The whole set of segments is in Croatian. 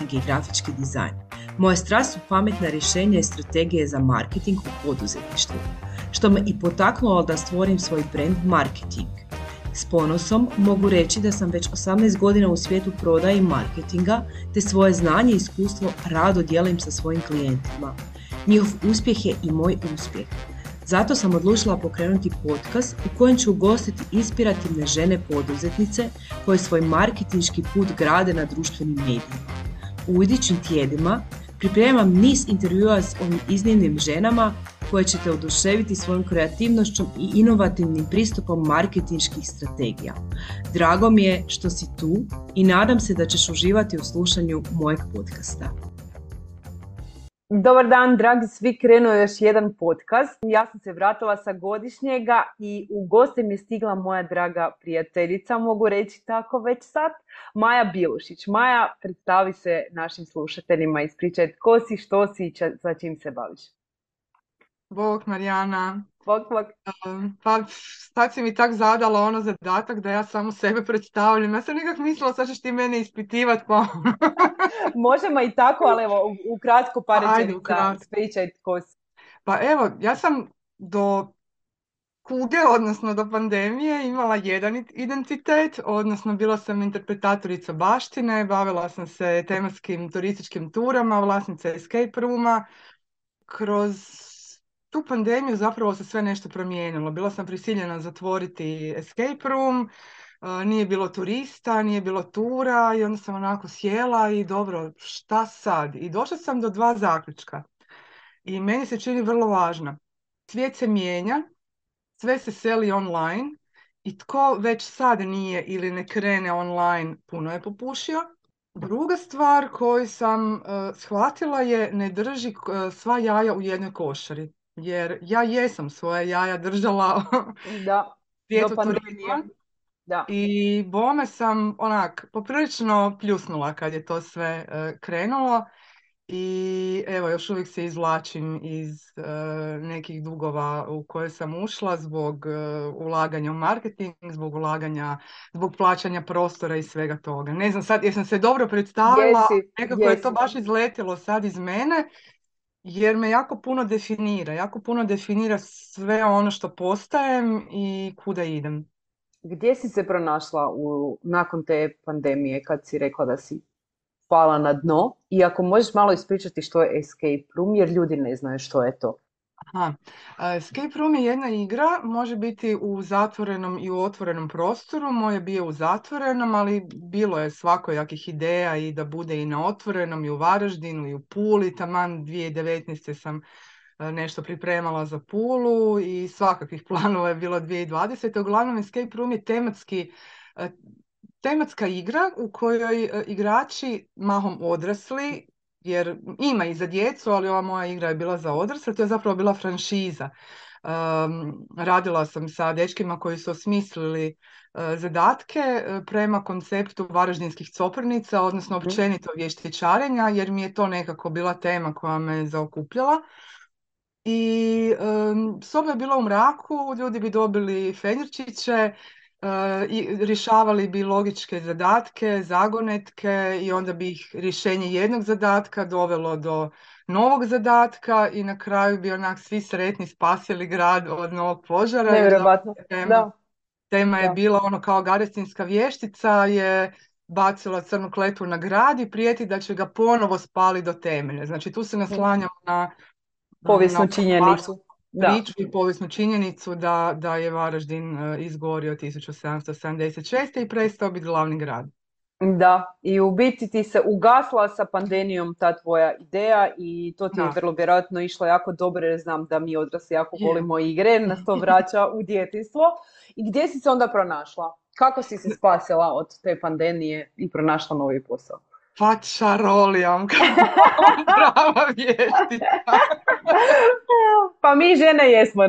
i grafički dizajn. Moja strast su pametna rješenja i strategije za marketing u poduzetništvu, što me i potaknulo da stvorim svoj brand marketing. S ponosom mogu reći da sam već 18 godina u svijetu prodaje i marketinga, te svoje znanje i iskustvo rado dijelim sa svojim klijentima. Njihov uspjeh je i moj uspjeh. Zato sam odlučila pokrenuti podcast u kojem ću ugostiti inspirativne žene poduzetnice koje svoj marketinški put grade na društvenim medijima. U idućim tjedima pripremam niz intervjua s ovim iznimnim ženama koje ćete oduševiti svojom kreativnošću i inovativnim pristupom marketinških strategija. Drago mi je što si tu i nadam se da ćeš uživati u slušanju mojeg podcasta. Dobar dan, dragi svi, krenuo još jedan podcast. Ja sam se vratila sa godišnjega i u goste mi je stigla moja draga prijateljica, mogu reći tako već sad, Maja Bilušić. Maja, predstavi se našim slušateljima, ispričaj tko si, što si i za čim se baviš. Bog, Marijana. Bog, bog. Pa sad si mi tak zadala ono zadatak da ja samo sebe predstavljam. Ja sam nikak mislila sad ćeš ti mene ispitivat pa... Možemo i tako, ali evo, u kratko par rečenica, ispričaj tko si. Pa evo, ja sam do kuge, odnosno do pandemije, imala jedan identitet, odnosno bila sam interpretatorica baštine, bavila sam se tematskim turističkim turama, vlasnica escape rooma. Kroz tu pandemiju zapravo se sve nešto promijenilo. Bila sam prisiljena zatvoriti escape room, nije bilo turista, nije bilo tura i onda sam onako sjela i dobro, šta sad? I došla sam do dva zaključka. I meni se čini vrlo važno. Svijet se mijenja, sve se seli online i tko već sad nije ili ne krene online, puno je popušio. Druga stvar koju sam uh, shvatila je ne drži sva jaja u jednoj košari jer ja jesam svoje jaja držala da, do Da. I bome sam onak poprilično pljusnula kad je to sve uh, krenulo i evo još uvijek se izvlačim iz uh, nekih dugova u koje sam ušla zbog uh, ulaganja u marketing, zbog ulaganja, zbog plaćanja prostora i svega toga. Ne znam sad jesam se dobro predstavila, jesi, nekako je to baš izletilo sad iz mene jer me jako puno definira, jako puno definira sve ono što postajem i kuda idem. Gdje si se pronašla u, nakon te pandemije kad si rekla da si pala na dno? I ako možeš malo ispričati što je escape room, jer ljudi ne znaju što je to. Aha. Escape room je jedna igra, može biti u zatvorenom i u otvorenom prostoru. Moje je bio u zatvorenom, ali bilo je svakojakih ideja i da bude i na otvorenom i u Varaždinu i u Puli. Taman 2019. sam nešto pripremala za Pulu i svakakvih planova je bilo 2020. Uglavnom Escape room je tematski tematska igra u kojoj igrači mahom odrasli jer ima i za djecu, ali ova moja igra je bila za odrasle, to je zapravo bila franšiza. radila sam sa dečkima koji su osmislili uh, zadatke e, prema konceptu varaždinskih coprnica, odnosno mhm. općenito vještičarenja, jer mi je to nekako bila tema koja me zaokupljala. I um, soba je bila u mraku, ljudi bi dobili fenjerčiće, i rješavali bi logičke zadatke, zagonetke i onda bi ih rješenje jednog zadatka dovelo do novog zadatka i na kraju bi onak svi sretni spasili grad od novog požara. Nevjerojatno, tema, Tema je bila ono kao garestinska vještica je bacila crnu kletvu na grad i prijeti da će ga ponovo spali do temelja. Znači tu se naslanjamo na povijesnu činjenicu priču i povijesnu činjenicu da, da je Varaždin e, izgorio 1776. i prestao biti glavni grad. Da, i u biti ti se ugasla sa pandemijom ta tvoja ideja i to ti je vrlo vjerojatno išlo jako dobro jer znam da mi odrasli jako volimo igre, nas to vraća u djetinstvo. I gdje si se onda pronašla? Kako si se spasila od te pandemije i pronašla novi posao? Pa čarolijam, prava vještica. pa mi žene jesmo e,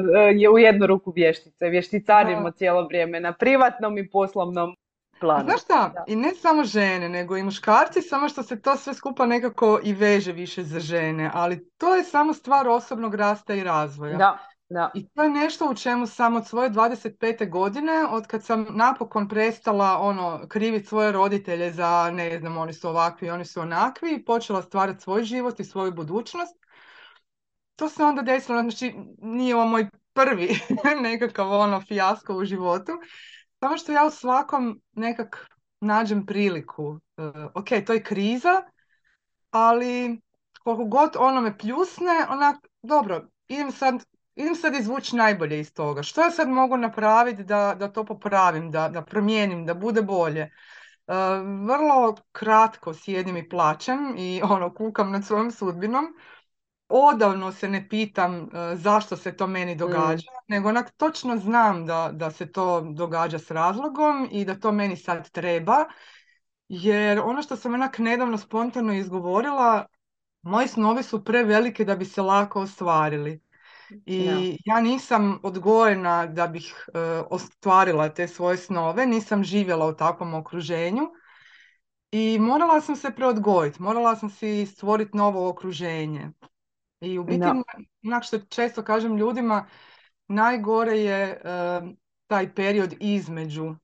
u jednu ruku vještice, vješticarimo cijelo vrijeme na privatnom i poslovnom planu. Znaš šta, i ne samo žene, nego i muškarci, samo što se to sve skupa nekako i veže više za žene, ali to je samo stvar osobnog rasta i razvoja. Da. Da. I to je nešto u čemu sam od svoje 25. godine, od kad sam napokon prestala ono kriviti svoje roditelje za ne znam, oni su ovakvi, oni su onakvi i počela stvarati svoj život i svoju budućnost. To se onda desilo, znači nije ovo moj prvi nekakav ono fijasko u životu, samo što ja u svakom nekak nađem priliku. Uh, ok, to je kriza, ali koliko god ono me pljusne, onak, dobro, idem sad idem sad izvući najbolje iz toga. Što ja sad mogu napraviti da, da to popravim, da, da promijenim, da bude bolje? E, vrlo kratko sjedim i plaćem i ono kukam nad svojom sudbinom. Odavno se ne pitam e, zašto se to meni događa, mm. nego onak točno znam da, da se to događa s razlogom i da to meni sad treba. Jer ono što sam onak nedavno spontano izgovorila, moji snovi su prevelike da bi se lako ostvarili. I ja nisam odgojena da bih e, ostvarila te svoje snove, nisam živjela u takvom okruženju i morala sam se preodgojiti, morala sam si stvoriti novo okruženje. I u biti, onak što često kažem ljudima, najgore je e, taj period između,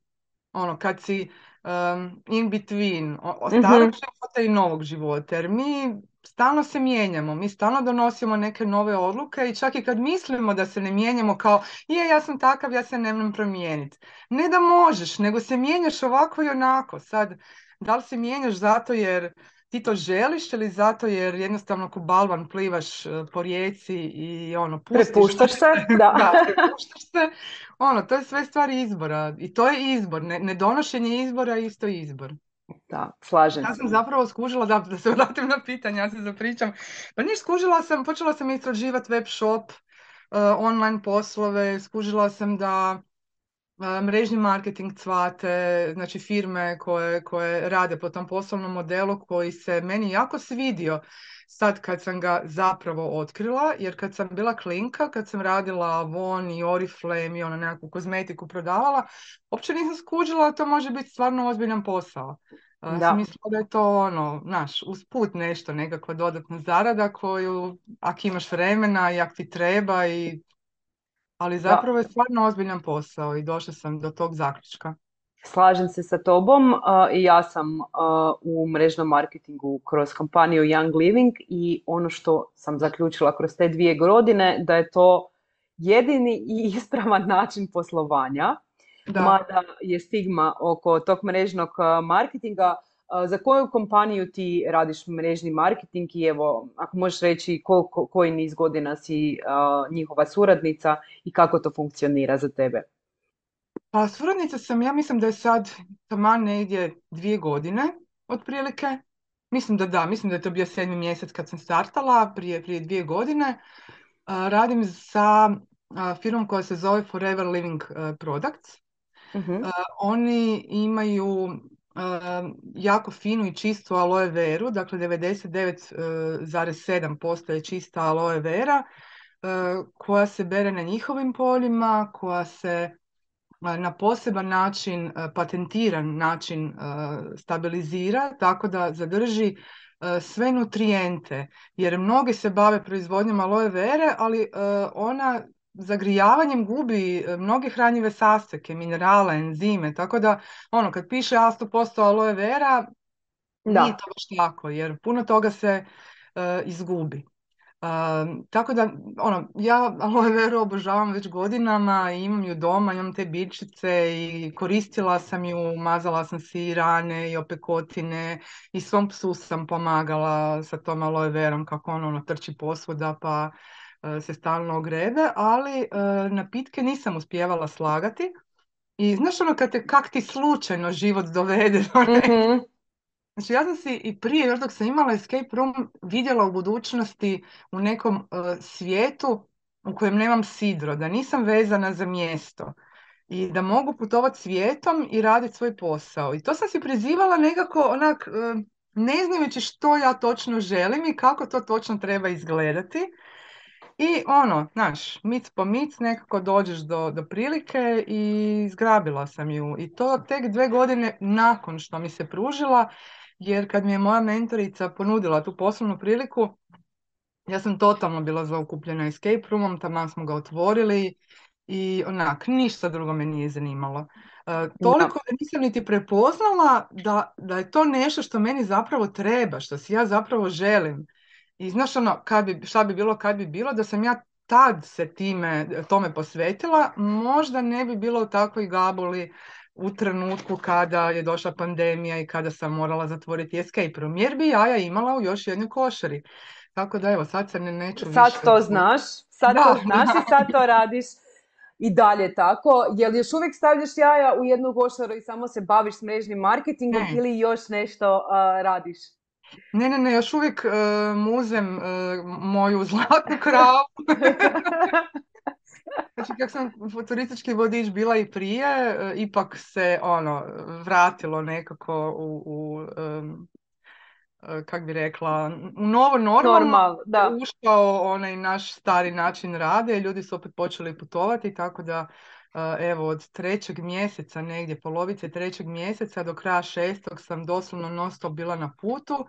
ono, kad si um, in between, o, starog mm života i novog života, jer mi stalno se mijenjamo, mi stalno donosimo neke nove odluke i čak i kad mislimo da se ne mijenjamo kao je, ja sam takav, ja se nemam promijeniti. Ne da možeš, nego se mijenjaš ovako i onako. Sad, da li se mijenjaš zato jer ti to želiš ili zato jer jednostavno ko balvan plivaš e, po rijeci i ono pustiš prepuštaš se, da. da prepuštaš se. Ono, to je sve stvari izbora i to je izbor, ne, ne donošenje izbora je isto izbor. Da, slažem Ja sam zapravo skužila, da, da se vratim na pitanje, ja se zapričam. Pa niš, skužila sam, počela sam istraživati web shop, uh, online poslove, skužila sam da mrežni marketing cvate, znači firme koje, koje rade po tom poslovnom modelu koji se meni jako svidio sad kad sam ga zapravo otkrila, jer kad sam bila klinka, kad sam radila Von i Oriflame i ono nekakvu kozmetiku prodavala, uopće nisam skuđila da to može biti stvarno ozbiljan posao. Da. Mislila da je to ono, naš, usput nešto, nekakva dodatna zarada koju, ako imaš vremena i ako ti treba, i... ali zapravo je stvarno ozbiljan posao i došla sam do tog zaključka. Slažem se sa tobom i ja sam u mrežnom marketingu kroz kampaniju Young Living i ono što sam zaključila kroz te dvije godine da je to jedini i ispravan način poslovanja. Da. Mada je stigma oko tog mrežnog marketinga. Za koju kompaniju ti radiš mrežni marketing i evo, ako možeš reći koji niz godina si njihova suradnica i kako to funkcionira za tebe? Pa suradnica sam, ja mislim da je sad taman negdje dvije godine otprilike. Mislim da da, mislim da je to bio sedmi mjesec kad sam startala, prije, prije dvije godine. radim sa firmom koja se zove Forever Living Products. uh oni imaju jako finu i čistu aloe veru, dakle 99,7% je čista aloe vera, koja se bere na njihovim poljima, koja se na poseban način, e, patentiran način e, stabilizira, tako da zadrži e, sve nutrijente, jer mnogi se bave proizvodnjom aloe vere, ali ona zagrijavanjem gubi mnoge hranjive sastojke, minerale, enzime, tako da ono kad piše a 100% aloe vera, da. nije to baš tako, jer puno toga se izgubi tako da, ono, ja aloe veru obožavam već godinama, imam ju doma, imam te bičice i koristila sam ju, mazala sam si i rane i opekotine i svom psu sam pomagala sa tom aloe verom kako ono, ono trči posvuda pa e, se stalno ogrebe, ali e, napitke nisam uspijevala slagati. I znaš ono kad te, kak ti slučajno život dovede do mm Znači ja sam si i prije, još dok sam imala escape room, vidjela u budućnosti u nekom uh, svijetu u kojem nemam sidro, da nisam vezana za mjesto i da mogu putovati svijetom i raditi svoj posao. I to sam si prizivala nekako onak, uh, ne znajući što ja točno želim i kako to točno treba izgledati. I ono, znaš, mic po mic nekako dođeš do, do prilike i zgrabila sam ju. I to tek dve godine nakon što mi se pružila jer kad mi je moja mentorica ponudila tu poslovnu priliku, ja sam totalno bila zaokupljena escape roomom, taman smo ga otvorili i onak, ništa drugo me nije zanimalo. E, toliko da nisam niti prepoznala da, da je to nešto što meni zapravo treba, što si ja zapravo želim. I znaš ono, kad bi, šta bi bilo kad bi bilo, da sam ja tad se time, tome posvetila, možda ne bi bilo u takvoj gabuli u trenutku kada je došla pandemija i kada sam morala zatvoriti escape room, jer bi jaja imala u još jednoj košari. Tako da evo, sad se ne neću Sad to znaš, sad to znaš i sad to radiš i dalje tako. Jel još uvijek stavljaš jaja u jednu košaru i samo se baviš s mrežnim marketingom ili još nešto radiš? Ne, ne, ne, još uvijek uh, muzem uh, moju zlatnu kravu. znači, kako sam turistički vodič bila i prije, uh, ipak se ono vratilo nekako u, u kak bi rekla, u novo normalno Normal, da. ušao onaj naš stari način rade ljudi su opet počeli putovati, tako da evo od trećeg mjeseca, negdje polovice trećeg mjeseca do kraja šestog sam doslovno non stop bila na putu.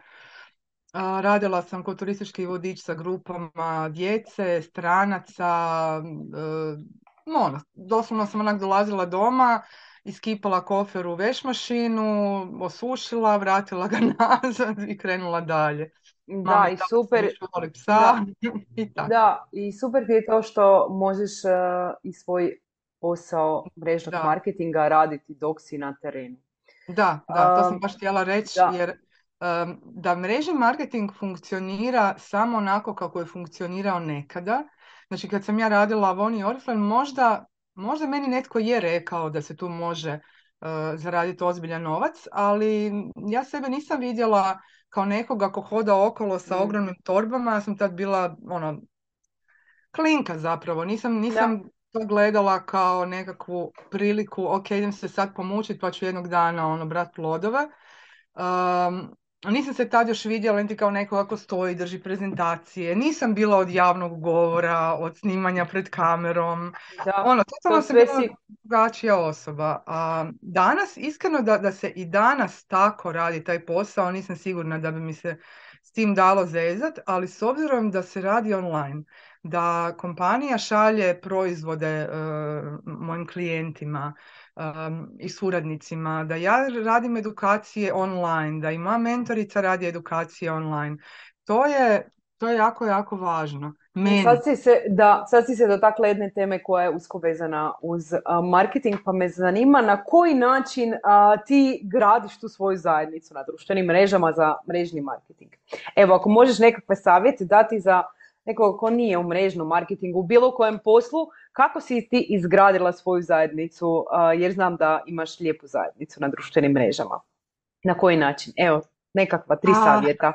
Radila sam kao turistički vodič sa grupama djece, stranaca, e, ono, doslovno sam onak dolazila doma, iskipala kofer u veš mašinu, osušila, vratila ga nazad i krenula dalje. Da, i super. Psa, da. i Da, i super ti je to što možeš uh, i svoj posao mrežnog marketinga raditi dok si na terenu. Da, da, to sam baš htjela reći jer um, da mrežni marketing funkcionira samo onako kako je funkcionirao nekada. Znači kad sam ja radila Avoni Oriflame, možda, možda meni netko je rekao da se tu može uh, zaraditi ozbiljan novac, ali ja sebe nisam vidjela kao nekoga ko hoda okolo sa mm. ogromnim torbama, ja sam tad bila ono, klinka zapravo, nisam, nisam to gledala kao nekakvu priliku, ok, idem se sad pomučiti pa ću jednog dana ono, brat plodove. Um, nisam se tad još vidjela niti kao neko kako stoji, drži prezentacije. Nisam bila od javnog govora, od snimanja pred kamerom. Da, ono, totalno sam bila si... drugačija osoba. A danas, iskreno da, da se i danas tako radi taj posao, nisam sigurna da bi mi se s tim dalo zezat, ali s obzirom da se radi online, da kompanija šalje proizvode uh, mojim klijentima, i suradnicima, da ja radim edukacije online, da i moja mentorica radi edukacije online. To je, to je jako, jako važno. Meni. Sad si se, da, sad si se dotakla jedne teme koja je usko vezana uz marketing, pa me zanima na koji način ti gradiš tu svoju zajednicu na društvenim mrežama za mrežni marketing. Evo, ako možeš nekakve savjete dati za nekoga ko nije u mrežnom marketingu, u bilo kojem poslu, kako si ti izgradila svoju zajednicu, jer znam da imaš lijepu zajednicu na društvenim mrežama. Na koji način? Evo, nekakva tri savjeta.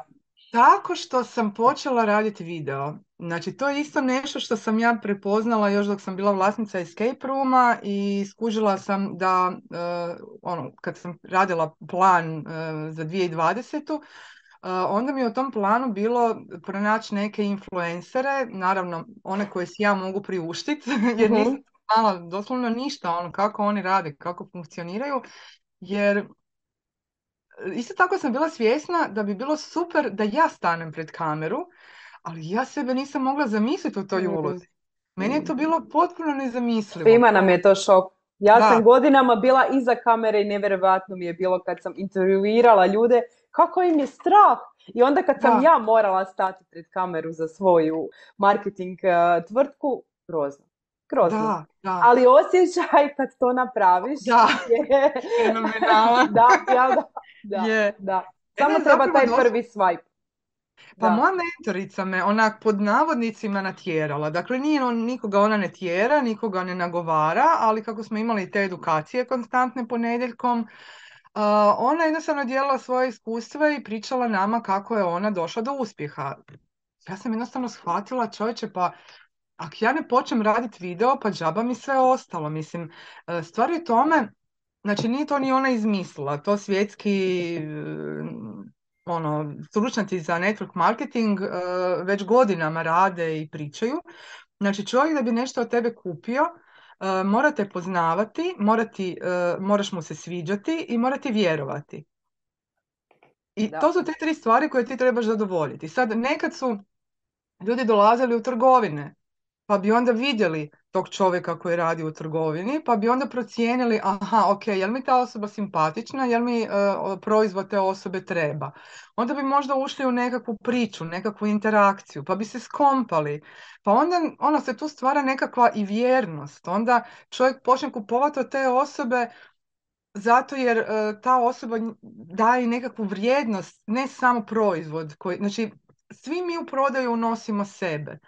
Tako što sam počela raditi video. Znači, to je isto nešto što sam ja prepoznala još dok sam bila vlasnica Escape Rooma i skužila sam da, uh, ono, kad sam radila plan uh, za 2020 onda mi je u tom planu bilo pronaći neke influencere, naravno one koje si ja mogu priuštiti, jer mhm. nisam znala doslovno ništa ono, kako oni rade, kako funkcioniraju, jer isto tako sam bila svjesna da bi bilo super da ja stanem pred kameru, ali ja sebe nisam mogla zamisliti u toj mhm. ulozi. Meni je to bilo potpuno nezamislivo. Ima nam je to šok. Ja sam godinama bila iza kamere i nevjerojatno mi je bilo kad sam intervjuirala ljude kako im je strah. I onda kad sam ja morala stati pred kameru za svoju marketing uh, tvrtku, grozno. Grozno. Da, da. Ali osjećaj kad to napraviš da. je... da, ja, da, da, je. da. Samo treba taj prvi swipe. Pa moja mentorica me onak pod navodnicima natjerala. Dakle, nije on, nikoga ona ne tjera, nikoga ne nagovara, ali kako smo imali te edukacije konstantne ponedjeljkom, ona je jednostavno dijelila svoje iskustva i pričala nama kako je ona došla do uspjeha. Ja sam jednostavno shvatila čovječe pa ako ja ne počnem raditi video pa džaba mi sve ostalo. Mislim, e, stvar je tome, znači nije to ni ona izmislila, to svjetski ono, stručnjaci za network marketing e, već godinama rade i pričaju. Znači čovjek da bi nešto od tebe kupio, E, morate poznavati, morati, e, moraš mu se sviđati i morati vjerovati. I to su te tri stvari koje ti trebaš zadovoljiti. Sad nekad su ljudi dolazili u trgovine, pa bi onda vidjeli tog čovjeka koji radi u trgovini, pa bi onda procijenili, aha, ok, jel mi ta osoba simpatična, jel mi uh, proizvod te osobe treba. Onda bi možda ušli u nekakvu priču, nekakvu interakciju, pa bi se skompali. Pa onda ono se tu stvara nekakva i vjernost. Onda čovjek počne kupovati od te osobe zato jer uh, ta osoba daje nekakvu vrijednost, ne samo proizvod. Koji, znači, svi mi u prodaju unosimo sebe.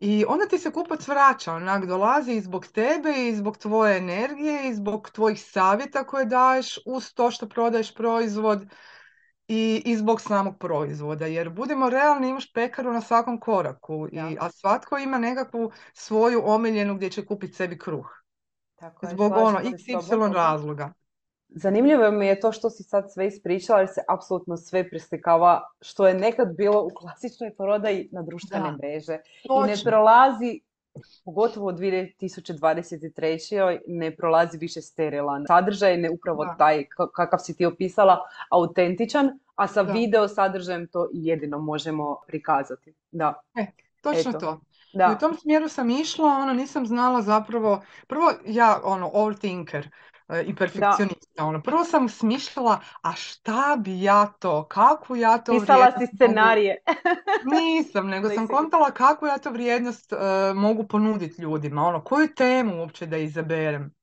I onda ti se kupac vraća, onak dolazi i zbog tebe i zbog tvoje energije i zbog tvojih savjeta koje daješ uz to što prodaješ proizvod i, i zbog samog proizvoda. Jer budemo realni, imaš pekaru na svakom koraku, i, a svatko ima nekakvu svoju omiljenu gdje će kupiti sebi kruh. Tako je, zbog ono, XY razloga. Zanimljivo mi je to što si sad sve ispričala jer se apsolutno sve preslikava što je nekad bilo u klasičnoj prodaji na društvene mreže. I ne prolazi, pogotovo u 2023. ne prolazi više sterilan sadržaj, ne upravo taj kakav si ti opisala, autentičan, a sa video sadržajem to jedino možemo prikazati. Da. E, točno to. Da. I u tom smjeru sam išla, ono nisam znala zapravo, prvo ja ono overthinker, i perfekcionista. Ono. Prvo sam smišljala, a šta bi ja to, kakvu ja to Pisala si scenarije. Nisam, nego sam kontala kakvu ja to vrijednost uh, mogu ponuditi ljudima. Ono, koju temu uopće da izaberem.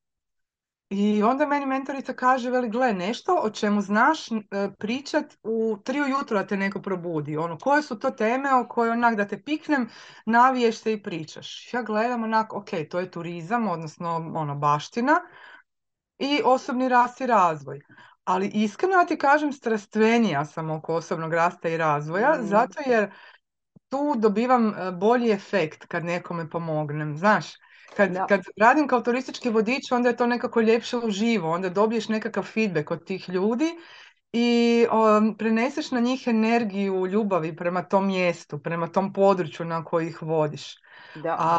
I onda meni mentorica kaže, veli, gle, nešto o čemu znaš uh, pričat u tri ujutro da te neko probudi. Ono, koje su to teme o koje onak da te piknem, naviješ se i pričaš. Ja gledam onak, ok, to je turizam, odnosno ono, baština i osobni rast i razvoj. Ali iskreno ja ti kažem, strastvenija sam oko osobnog rasta i razvoja, mm. zato jer tu dobivam e, bolji efekt kad nekome pomognem. Znaš, kad, kad radim kao turistički vodič, onda je to nekako ljepše uživo, onda dobiješ nekakav feedback od tih ljudi i um, preneseš na njih energiju ljubavi prema tom mjestu, prema tom području na koji ih vodiš. Da. A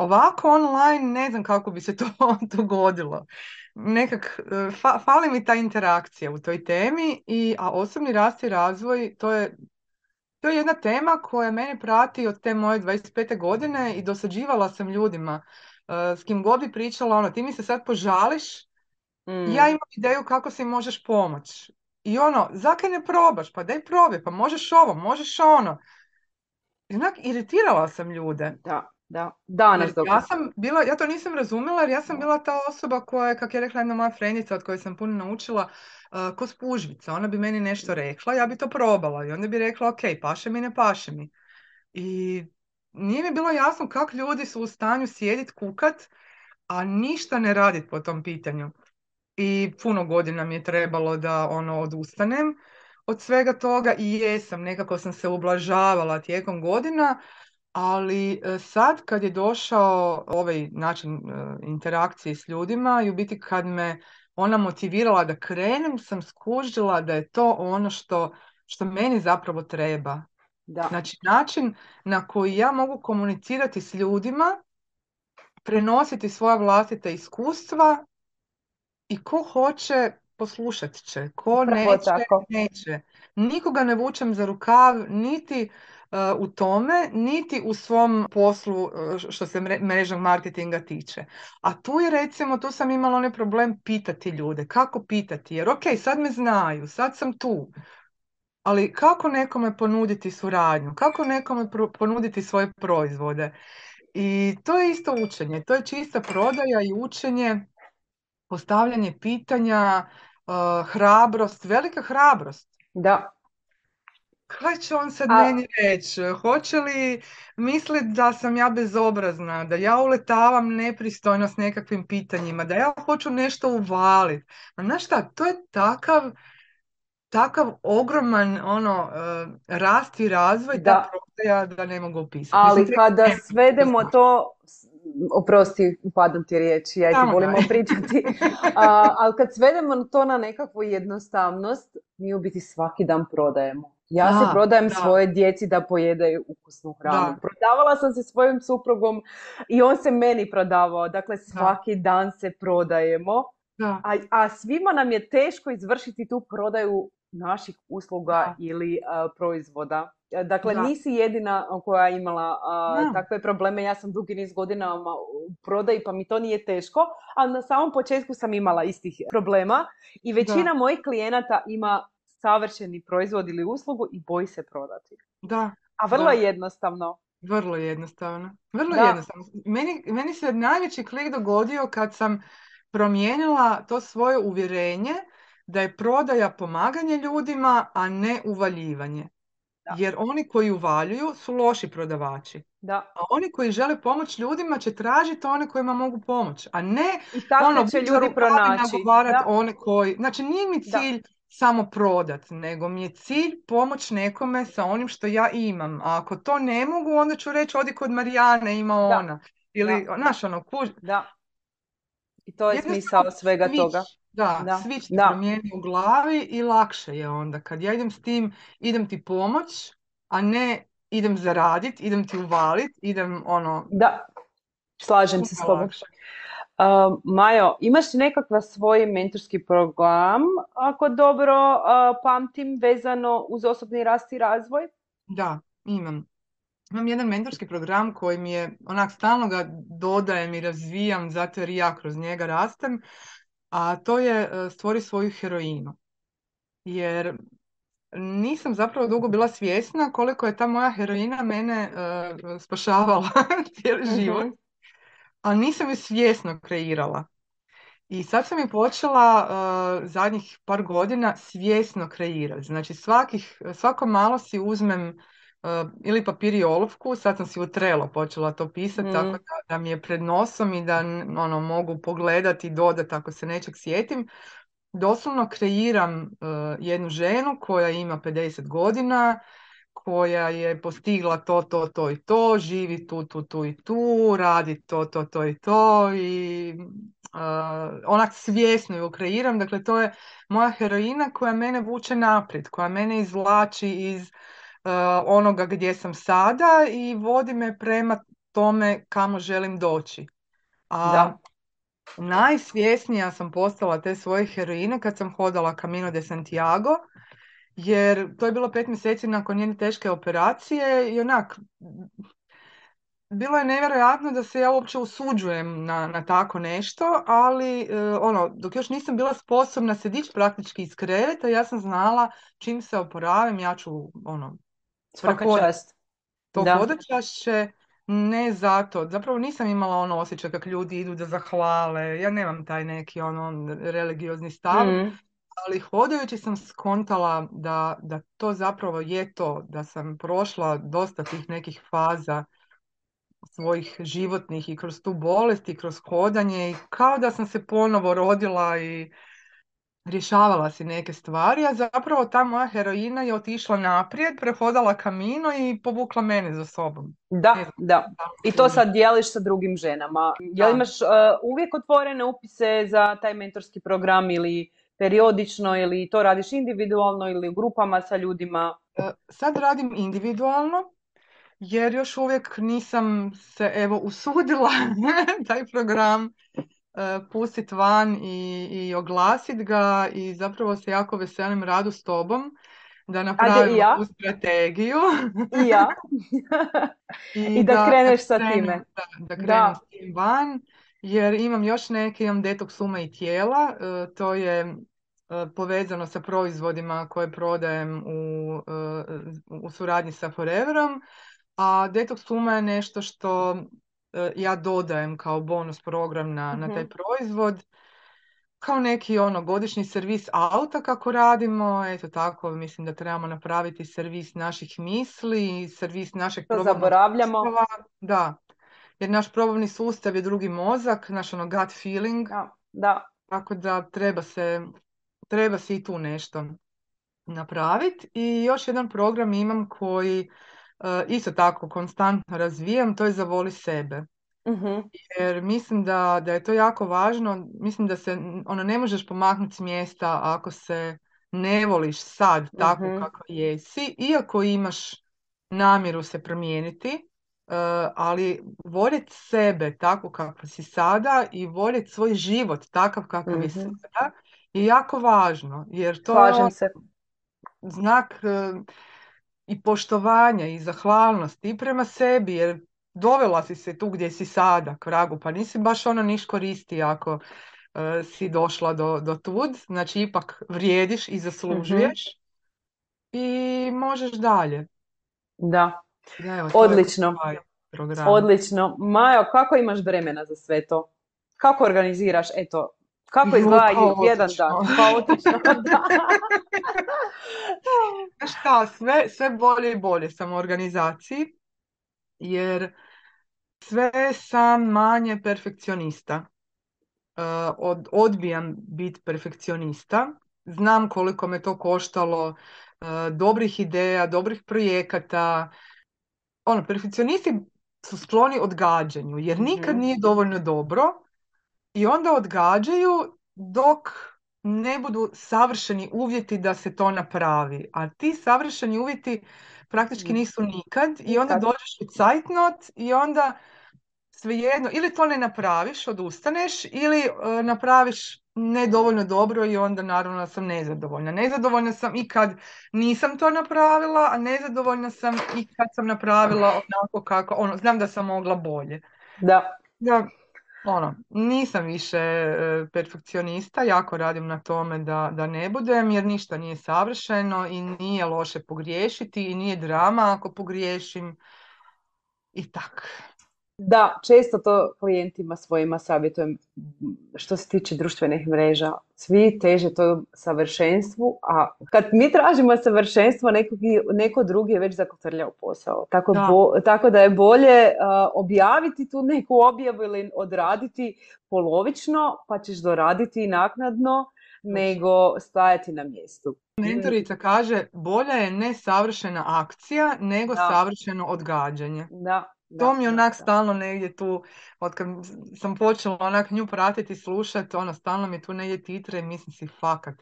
Ovako online ne znam kako bi se to dogodilo. Nekak, e, fa, fali mi ta interakcija u toj temi, i, a osobni rast i razvoj to je, to je jedna tema koja mene prati od te moje 25. godine i dosađivala sam ljudima. E, s kim god bi pričala, ono, ti mi se sad požališ, mm. ja imam ideju kako si možeš pomoć. I ono, zakaj ne probaš? Pa daj probi, pa možeš ovo, možeš ono. Znak, iritirala sam ljude. Da. Da, danas dok... Ja sam bila, ja to nisam razumjela jer ja sam bila ta osoba koja je, kako je rekla jedna moja frendica od koje sam puno naučila, uh, ko spužvica. Ona bi meni nešto rekla, ja bi to probala i onda bi rekla, ok, paše mi, ne paše mi. I nije mi bilo jasno kako ljudi su u stanju sjediti, kukat, a ništa ne raditi po tom pitanju. I puno godina mi je trebalo da ono odustanem od svega toga i jesam, nekako sam se ublažavala tijekom godina, ali e, sad kad je došao ovaj način e, interakcije s ljudima i u biti kad me ona motivirala da krenem, sam skužila da je to ono što, što meni zapravo treba. Da. Znači način na koji ja mogu komunicirati s ljudima, prenositi svoja vlastita iskustva i ko hoće poslušat će, ko neće, tako. neće. Nikoga ne vučem za rukav, niti u tome, niti u svom poslu e, što se mrežnog marketinga tiče. A tu je recimo, tu sam imala onaj problem pitati ljude. Kako pitati? Jer ok, sad me znaju, sad sam tu. Ali kako nekome ponuditi suradnju? Kako nekome ponuditi svoje proizvode? I to je isto učenje. To je čista prodaja i učenje, postavljanje pitanja, uh, hrabrost, velika hrabrost. Da, kaj će on sad A... meni reći? Hoće li misliti da sam ja bezobrazna, da ja uletavam nepristojno s nekakvim pitanjima, da ja hoću nešto uvaliti? A znaš šta, to je takav, takav ogroman ono, uh, rast i razvoj da. ta da ne mogu opisati. Ali Mislim, kada svedemo to, oprosti, upadam ti riječi, ja ti volimo pričati, A, ali kad svedemo to na nekakvu jednostavnost, mi u biti svaki dan prodajemo. Ja se prodajem da. svoje djeci da pojedaju ukusnu hranu. Prodavala sam se svojim suprugom i on se meni prodavao. Dakle, svaki dan se prodajemo. A, a svima nam je teško izvršiti tu prodaju naših usluga ili proizvoda. Dakle, nisi jedina koja je imala takve probleme. Ja sam dugi niz godina u prodaji, pa mi to nije teško. Ali na samom početku sam imala istih problema. I većina mojih klijenata ima savršeni proizvod ili uslugu i boji se prodati. Da. A vrlo je jednostavno. Vrlo jednostavno. Vrlo jednostavno. Meni, meni se najveći klik dogodio kad sam promijenila to svoje uvjerenje da je prodaja pomaganje ljudima, a ne uvaljivanje. Jer oni koji uvaljuju su loši prodavači. Da. A oni koji žele pomoć ljudima će tražiti one kojima mogu pomoći. A ne I ono, će ljudi pronaći. one koji... Znači nije mi cilj samo prodat, nego mi je cilj pomoć nekome sa onim što ja imam. A ako to ne mogu, onda ću reći odi kod Marijane, ima ona. Ili, da. znaš, ono, kuž... Da. I to je smisao svega toga. Da, da. svi da. promijeni u glavi i lakše je onda. Kad ja idem s tim, idem ti pomoć, a ne idem zaradit, idem ti uvalit, idem ono... Da, slažem se s tobom. Uh, Majo, imaš li nekakav svoj mentorski program, ako dobro uh, pamtim, vezano uz osobni rast i razvoj? Da, imam. Imam jedan mentorski program koji mi je, onak stalno ga dodajem i razvijam zato jer ja kroz njega rastem, a to je uh, stvori svoju heroinu. Jer nisam zapravo dugo bila svjesna koliko je ta moja heroina mene spašavala cijeli život. Ali nisam ju svjesno kreirala. I sad sam je počela uh, zadnjih par godina svjesno kreirati. Znači svakih, svako malo si uzmem uh, ili papir i olovku, sad sam si u trelo počela to pisati, tako mm. da, da, mi je pred nosom i da ono, mogu pogledati i dodati ako se nečeg sjetim. Doslovno kreiram uh, jednu ženu koja ima 50 godina, koja je postigla to, to, to i to, živi tu, tu, tu i tu, radi to, to, to i to i uh, onak svjesno ju kreiram. Dakle, to je moja heroina koja mene vuče naprijed, koja mene izvlači iz uh, onoga gdje sam sada i vodi me prema tome kamo želim doći. A da. najsvjesnija sam postala te svoje heroine kad sam hodala Camino de Santiago jer to je bilo pet mjeseci nakon jedne teške operacije i onak, bilo je nevjerojatno da se ja uopće usuđujem na, na tako nešto, ali e, ono, dok još nisam bila sposobna se dići praktički iz kreveta, ja sam znala čim se oporavim, ja ću ono, Svaka čast. To će ne zato, zapravo nisam imala ono osjećaj kako ljudi idu da zahvale, ja nemam taj neki ono religiozni stav, mm ali hodajući sam skontala da, da to zapravo je to, da sam prošla dosta tih nekih faza svojih životnih i kroz tu bolest i kroz hodanje i kao da sam se ponovo rodila i rješavala si neke stvari, a zapravo ta moja heroina je otišla naprijed, prehodala kamino i povukla mene za sobom. Da, da. I to sad dijeliš sa drugim ženama. Jel imaš uh, uvijek otvorene upise za taj mentorski program ili periodično ili to radiš individualno ili u grupama sa ljudima? E, sad radim individualno jer još uvijek nisam se evo usudila taj program e, pustiti van i, i oglasiti ga i zapravo se jako veselim radu s tobom da napravimo ja. tu strategiju. I ja. I, da, kreneš sa time. Da, da krenem s tim van jer imam još neke, imam detoks uma i tijela, e, to je povezano sa proizvodima koje prodajem u, e, u suradnji sa Foreverom, a Detox Suma je nešto što e, ja dodajem kao bonus program na, na taj mhm. proizvod kao neki ono godišnji servis auta kako radimo, eto tako mislim da trebamo napraviti servis naših misli, servis našeg to zaboravljamo. Sustava. Da, jer naš probavni sustav je drugi mozak, naš ono gut feeling. Da, da. Tako da treba se treba si i tu nešto napraviti. I još jedan program imam koji uh, isto tako konstantno razvijam, to je za voli sebe. uh Jer mislim da, da je to jako važno, mislim da se ono ne možeš pomaknuti s mjesta ako se ne voliš sad tako uh kako jesi, iako imaš namjeru se promijeniti, uh, ali voljeti sebe tako kako si sada i voljeti svoj život takav kakav je sada je jako važno. Jer to Slažem se. znak e, i poštovanja i zahvalnosti i prema sebi, jer dovela si se tu gdje si sada, kragu, pa nisi baš ono niš koristi ako e, si došla do, do tud, znači ipak vrijediš i zaslužuješ i možeš dalje. Da, evo, je odlično. ovaj program. Odlično. Majo, kako imaš vremena za sve to? Kako organiziraš, eto, kako izgleda kaotično. jedan dan? Kaotično, da. Šta, sve, sve bolje i bolje sam u organizaciji, jer sve sam manje perfekcionista. E, od, odbijam biti perfekcionista. Znam koliko me to koštalo e, dobrih ideja, dobrih projekata. Ono, perfekcionisti su skloni odgađanju, jer nikad Mhm. nije dovoljno dobro i onda odgađaju dok ne budu savršeni uvjeti da se to napravi. A ti savršeni uvjeti praktički nisu nikad i onda dođeš u cajtnot i onda svejedno ili to ne napraviš, odustaneš ili e, napraviš ne dovoljno dobro i onda naravno sam nezadovoljna. Nezadovoljna sam i kad nisam to napravila, a nezadovoljna sam i kad sam napravila onako kako, ono, znam da sam mogla bolje. Da, Da, ono, nisam više e, perfekcionista, jako radim na tome da, da ne budem, jer ništa nije savršeno i nije loše pogriješiti i nije drama ako pogriješim i tak. Da, često to klijentima svojima savjetujem što se tiče društvenih mreža. Svi teže to savršenstvu, a kad mi tražimo savršenstvo, neko, neko drugi je već zakotrljao posao. Tako, Da. bo- tako da je bolje objaviti tu neku objavu ili odraditi polovično, pa ćeš doraditi naknadno, nego stajati na mjestu. Mentorica kaže, bolja je nesavršena akcija nego Da. savršeno odgađanje. Da, To mi onak da. stalno negdje tu, od kad sam počela onak nju pratiti i slušati, ono stalno mi tu negdje titre i mislim si fakat.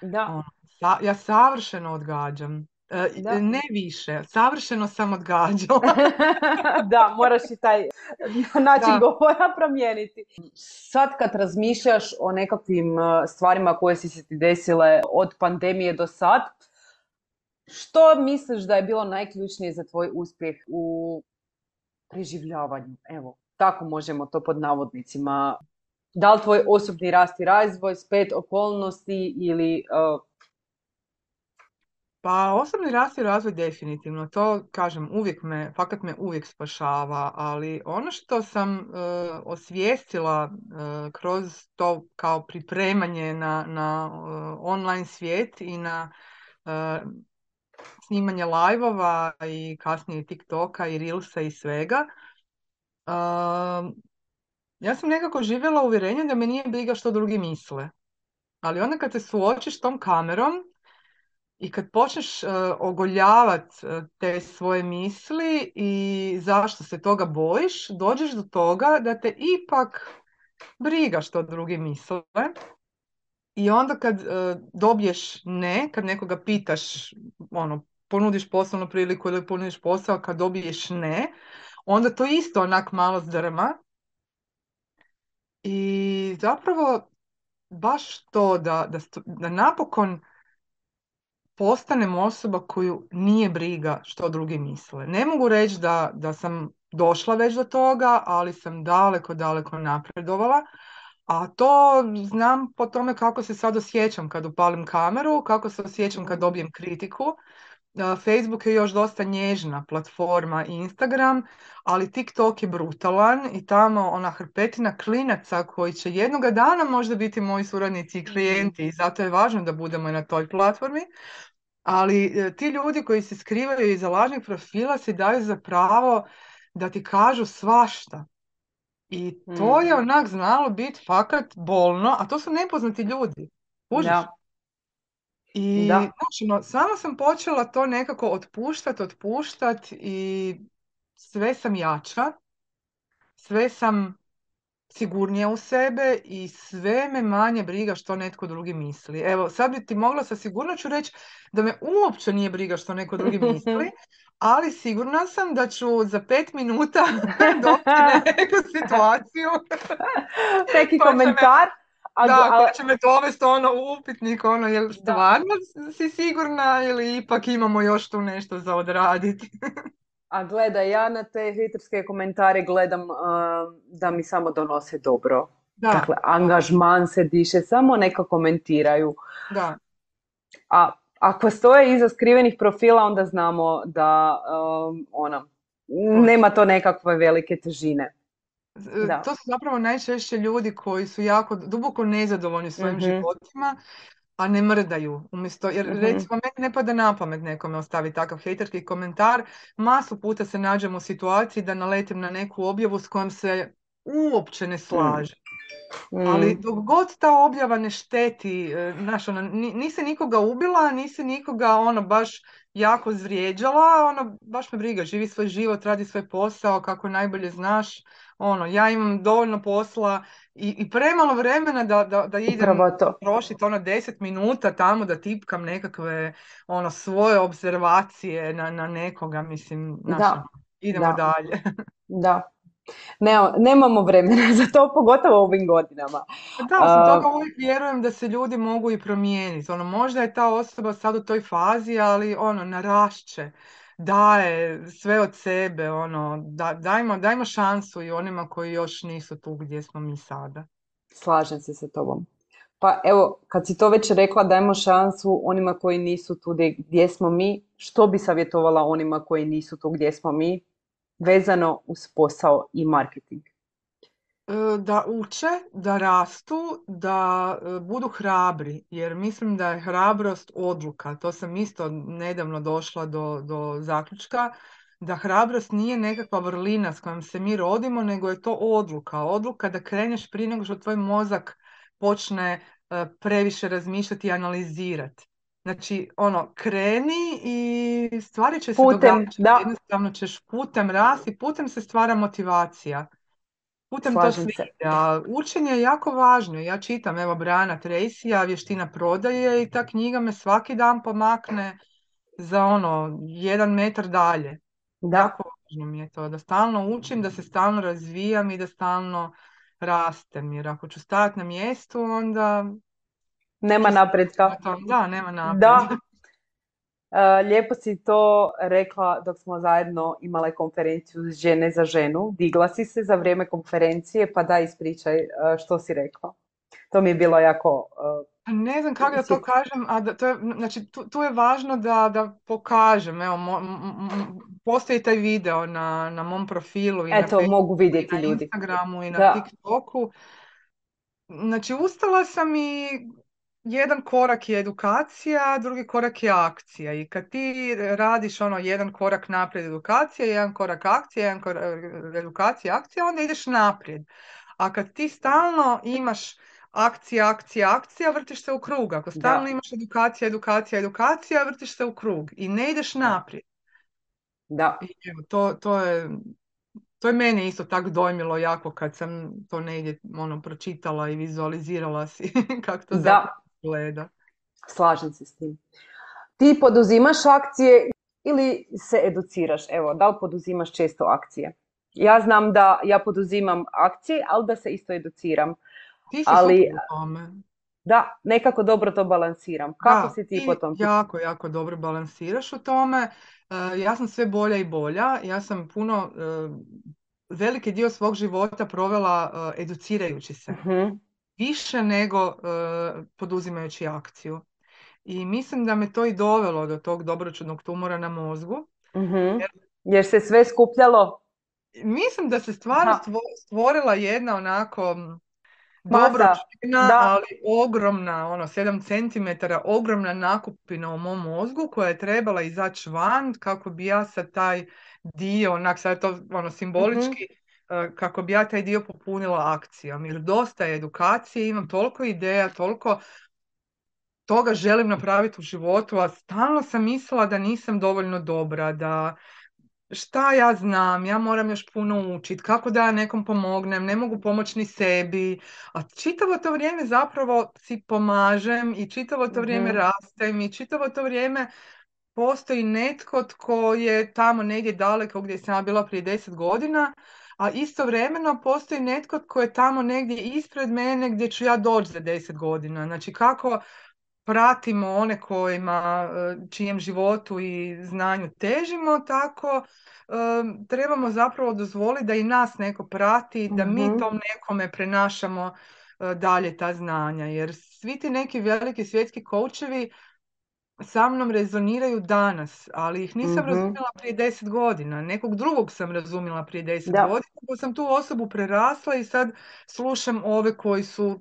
Da. Ono, sa- ja savršeno odgađam. E, Da. ne više, savršeno sam odgađala. da, moraš i taj način Da. govora promijeniti. Sad kad razmišljaš o nekakvim uh, stvarima koje si se ti desile od pandemije do sad, što misliš da je bilo najključnije za tvoj uspjeh u preživljavanju? Evo, tako možemo to pod navodnicima. Da li tvoj osobni rast i razvoj, spet okolnosti ili... uh, Pa osobni rast i razvoj definitivno, to kažem, uvijek me, fakat me uvijek spašava, ali ono što sam e, osvijestila e, kroz to kao pripremanje na, na e, online svijet i na e, snimanje live-ova i kasnije TikToka i Reelsa i svega, e, ja sam nekako živjela u uvjerenju da me nije briga što drugi misle. Ali onda kad se suočiš tom kamerom, i kad počneš uh, ogoljavati te svoje misli i zašto se toga bojiš, dođeš do toga da te ipak briga što drugi misle. I onda kad uh, dobiješ ne, kad nekoga pitaš, ono, ponudiš poslovnu priliku ili ponudiš posao, kad dobiješ ne, onda to isto onak malo zdrma. I zapravo baš to da, da, da napokon postanem osoba koju nije briga što drugi misle. Ne mogu reći da, da sam došla već do toga, ali sam daleko, daleko napredovala. A to znam po tome kako se sad osjećam kad upalim kameru, kako se osjećam kad dobijem kritiku. Facebook je još dosta nježna platforma i Instagram, ali TikTok je brutalan i tamo ona hrpetina klinaca koji će jednoga dana možda biti moji suradnici i klijenti i zato je važno da budemo na toj platformi. Ali e, ti ljudi koji se skrivaju iza lažnih profila si daju za pravo da ti kažu svašta. I to je Mhm. onak znalo biti fakat bolno, a to su nepoznati ljudi. Kužiš? Da. I Da. znaš, ono, sama sam počela to nekako otpuštat, otpuštat i sve sam jača, sve sam sigurnija u sebe i sve me manje briga što netko drugi misli. Evo, sad bi ti mogla sa sigurnoću reći da me uopće nije briga što neko drugi misli, ali sigurna sam da ću za pet minuta doći na neku situaciju Neki Pa me- komentar, A, Da, a- koja će me dovesti ono upitnik, ono, jel stvarno si sigurna ili ipak imamo još tu nešto za odraditi? A gledaj, ja na te hejterske komentare gledam uh, da mi samo donose dobro. Da, Dakle, angažman se diše, samo neka komentiraju. da, A ako stoje iza skrivenih profila, onda znamo da um, ono, nema to nekakve velike težine. E, Da. To su zapravo najčešće ljudi koji su jako duboko nezadovoljni svojim Mhm. životima, a ne mrdaju. Umjesto, jer Mhm. recimo meni ne pada na pamet nekome ostavi takav hejterski komentar. Masu puta se nađem u situaciji da naletim na neku objavu s kojom se uopće ne slažem. Ali Mm, dok god ta objava ne šteti, e, znaš, ono, ni- nisi nikoga ubila, nisi nikoga ono baš jako zvrijeđala, ono, baš me briga, živi svoj život, radi svoj posao kako najbolje znaš, ono, ja imam dovoljno posla i, i premalo vremena da, da, da idem trošiti ono 10 minuta tamo da tipkam nekakve ono svoje observacije na, na nekoga, mislim, znaš, Da, ono, idemo da. dalje. Da. Ne, nemamo vremena za to, pogotovo u ovim godinama. Pa Da, osim toga uvijek vjerujem da se ljudi mogu i promijeniti. Ono, možda je ta osoba sad u toj fazi, ali ono, narašće, daje sve od sebe, ono, da, dajmo, dajmo šansu i onima koji još nisu tu gdje smo mi sada. Slažem se sa tobom. Pa evo, kad si to već rekla, dajmo šansu onima koji nisu tu gdje smo mi. Što bi savjetovala onima koji nisu tu gdje smo mi, vezano uz posao i marketing? E, Da uče, da rastu, da e, budu hrabri, jer mislim da je hrabrost odluka. To sam isto nedavno došla do, do zaključka, da hrabrost nije nekakva vrlina s kojom se mi rodimo, nego je to odluka. Odluka da kreneš prije nego što tvoj mozak počne e, previše razmišljati i analizirati. Znači, ono, kreni i stvari će se Putem, događati. da. Jednostavno ćeš putem rasti, putem se stvara motivacija. Putem to Slažem sve se. ide, a učenje je jako važno. Ja čitam, evo, Brana Tracyja, Vještina prodaje i ta knjiga me svaki dan pomakne za ono, jedan metar dalje. Da, Jako važno mi je to, da stalno učim, da se stalno razvijam i da stalno rastem. Jer ako ću stajati na mjestu, onda... nema napretka. Da, nema naprijed. Da. E, lijepo si to rekla dok smo zajedno imale konferenciju Žene za ženu. Digla si se za vrijeme konferencije, pa da ispričaj e, što si rekla. To mi je bilo jako... e, Pa Ne znam kako da to kažem, a da to je, znači tu, tu je važno da, da pokažem, evo, mo- m- postoji taj video na, na mom profilu i na Eto, Facebooku mogu i vidjeti na ljudi. Instagramu i na Da. TikToku. Znači, ustala sam i jedan korak je edukacija, drugi korak je akcija. I kad ti radiš ono jedan korak naprijed edukacija, jedan korak akcija, jedan korak edukacija, akcija, onda ideš naprijed. A kad ti stalno imaš akcija, akcija, akcija, vrtiš se u krug. Ako stalno Da. imaš edukacija, edukacija, edukacija, vrtiš se u krug i ne ideš naprijed. Da, I evo, to, to je, to je mene isto tako dojmilo jako kad sam to negdje ono, pročitala i vizualizirala si kako to da, zapravo gleda. slažem se s tim. Ti poduzimaš akcije ili se educiraš? Evo, da li poduzimaš često akcije? Ja znam da ja poduzimam akcije, ali da se isto educiram. Ti si Ali- tome. Da, nekako dobro to balansiram. Kako Da, si ti po tom jako, jako dobro balansiraš u tome. E, ja sam sve bolja i bolja. Ja sam puno, e, veliki dio svog života provela e, educirajući se. Mhm, Više nego e, poduzimajući akciju. I mislim da me to i dovelo do tog dobročudnog tumora na mozgu. mhm. Jer se sve skupljalo? Mislim da se stvarno Aha. stvorila jedna onako dobročina, ali ogromna, ono 7 cm, ogromna nakupina u mom mozgu koja je trebala izaći van kako bi ja sad taj dio, onak sad je to ono simbolički, e, kako bi ja taj dio popunila akcijom. Jer dosta je edukacije, imam toliko ideja, toliko toga želim napraviti u životu, a stalno sam mislila da nisam dovoljno dobra, da šta ja znam, ja moram još puno učiti, kako da ja nekom pomognem, ne mogu pomoći ni sebi, a čitavo to vrijeme zapravo si pomažem i čitavo to vrijeme Mhm. rastem i čitavo to vrijeme postoji netko tko je tamo negdje daleko gdje sam ja bila prije deset godina, a istovremeno postoji netko tko je tamo negdje ispred mene gdje ću ja doći za deset godina. Znači kako pratimo one kojima, e, čijem životu i znanju težimo, tako e, trebamo zapravo dozvoliti da i nas neko prati, da mi Mhm. tom nekome prenašamo e, dalje ta znanja. Jer svi ti neki veliki svjetski koučevi sa mnom rezoniraju danas, ali ih nisam Mhm. razumjela prije deset godina. Nekog drugog sam razumjela prije deset Da. godina, pa sam tu osobu prerasla i sad slušam ove koji su...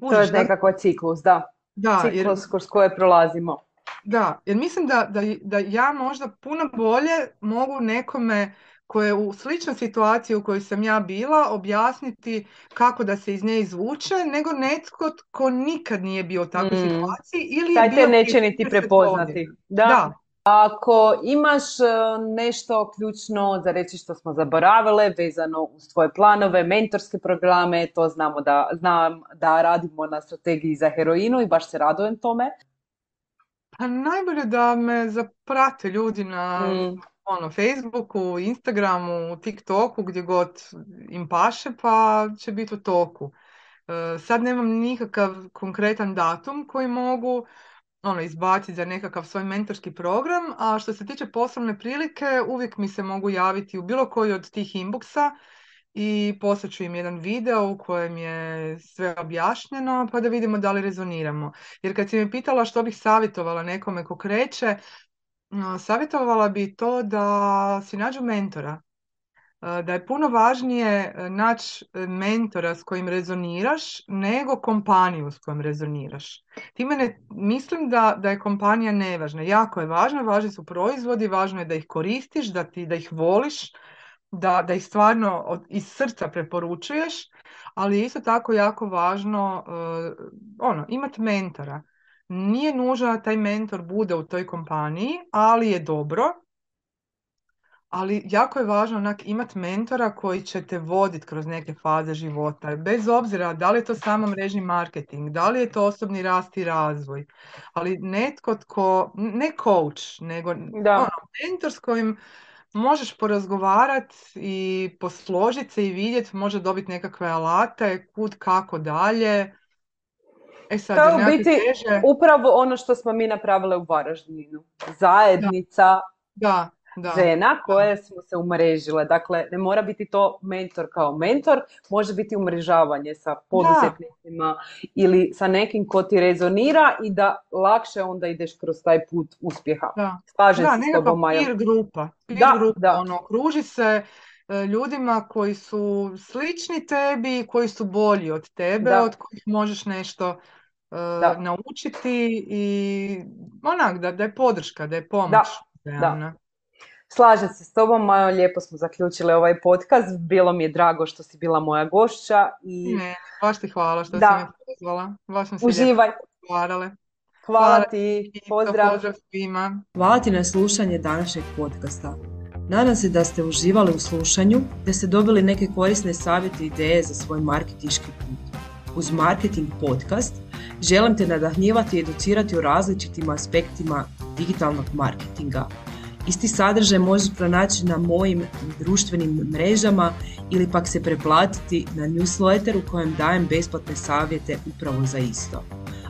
To je nekakav ciklus, da. Da, jer, Ciklus kroz koje prolazimo. da, jer mislim da, da, da ja možda puno bolje mogu nekome koje je u sličnoj situaciji u kojoj sam ja bila objasniti kako da se iz nje izvuče, nego netko tko nikad nije bio u takvoj Mm. situaciji ili je Taj bio te neće niti 30 prepoznati. Da. Da, Ako imaš e, nešto ključno za reći što smo zaboravile vezano uz tvoje planove, mentorske programe, to znamo da, znam da radimo na strategiji za heroinu i baš se radujem tome. Pa najbolje da me zaprate ljudi na Mm, ono, Facebooku, Instagramu, TikToku, gdje god im paše, pa će biti u toku. E, sad nemam nikakav konkretan datum koji mogu ono, izbaciti za nekakav svoj mentorski program, a što se tiče poslovne prilike, uvijek mi se mogu javiti u bilo koji od tih inboxa i poslat ću im jedan video u kojem je sve objašnjeno, pa da vidimo da li rezoniramo. Jer kad si me pitala što bih savjetovala nekome ko kreće, savjetovala bi to da si nađu mentora. Da je puno važnije e, naći e, mentora s kojim rezoniraš nego kompaniju s kojom rezoniraš. Time ne mislim da, da je kompanija nevažna. Jako je važna, važni su proizvodi, važno je da ih koristiš, da, ti, da ih voliš, da, da ih stvarno od, iz srca preporučuješ, ali je isto tako jako važno e, ono, imati mentora. Nije nužno da taj mentor bude u toj kompaniji, ali je dobro. Ali jako je važno onak imati mentora koji će te voditi kroz neke faze života. Bez obzira da li je to samo mrežni marketing, da li je to osobni rast i razvoj. Ali netko tko, ne coach, nego Da. ono, mentor s kojim možeš porazgovarati i posložiti se i vidjeti, može dobiti nekakve alate, kud, kako dalje. E sad, To je u biti teže- upravo ono što smo mi napravile u Varaždinu. Zajednica da, da. žena koje smo se umrežile. Dakle, ne mora biti to mentor kao mentor, može biti umrežavanje sa poduzetnicima ili sa nekim ko ti rezonira i da lakše onda ideš kroz taj put uspjeha. Da. Slažem Da, se s nekakva tobom, peer grupa. Peer Da, grupa, da. ono, okruži se e, ljudima koji su slični tebi i koji su bolji od tebe, Da. od kojih možeš nešto Da. naučiti i onak, da, da je podrška, da je pomoć. uzajamna. Slažem se s tobom, Majo, lijepo smo zaključili ovaj podcast. Bilo mi je drago što si bila moja gošća i Ne, baš ti hvala što Da. si me pozvala. Baš lijepo uživaj. Hvala Hvala ti, pozdrav. pozdrav svima. Hvala ti na slušanje današnjeg podcasta. Nadam se da ste uživali u slušanju, da ste dobili neke korisne savjete i ideje za svoj marketinški put. Uz Marketing podcast želim te nadahnjivati i educirati o različitim aspektima digitalnog marketinga. Isti sadržaj možeš pronaći na mojim društvenim mrežama ili pak se preplatiti na newsletter u kojem dajem besplatne savjete upravo za isto.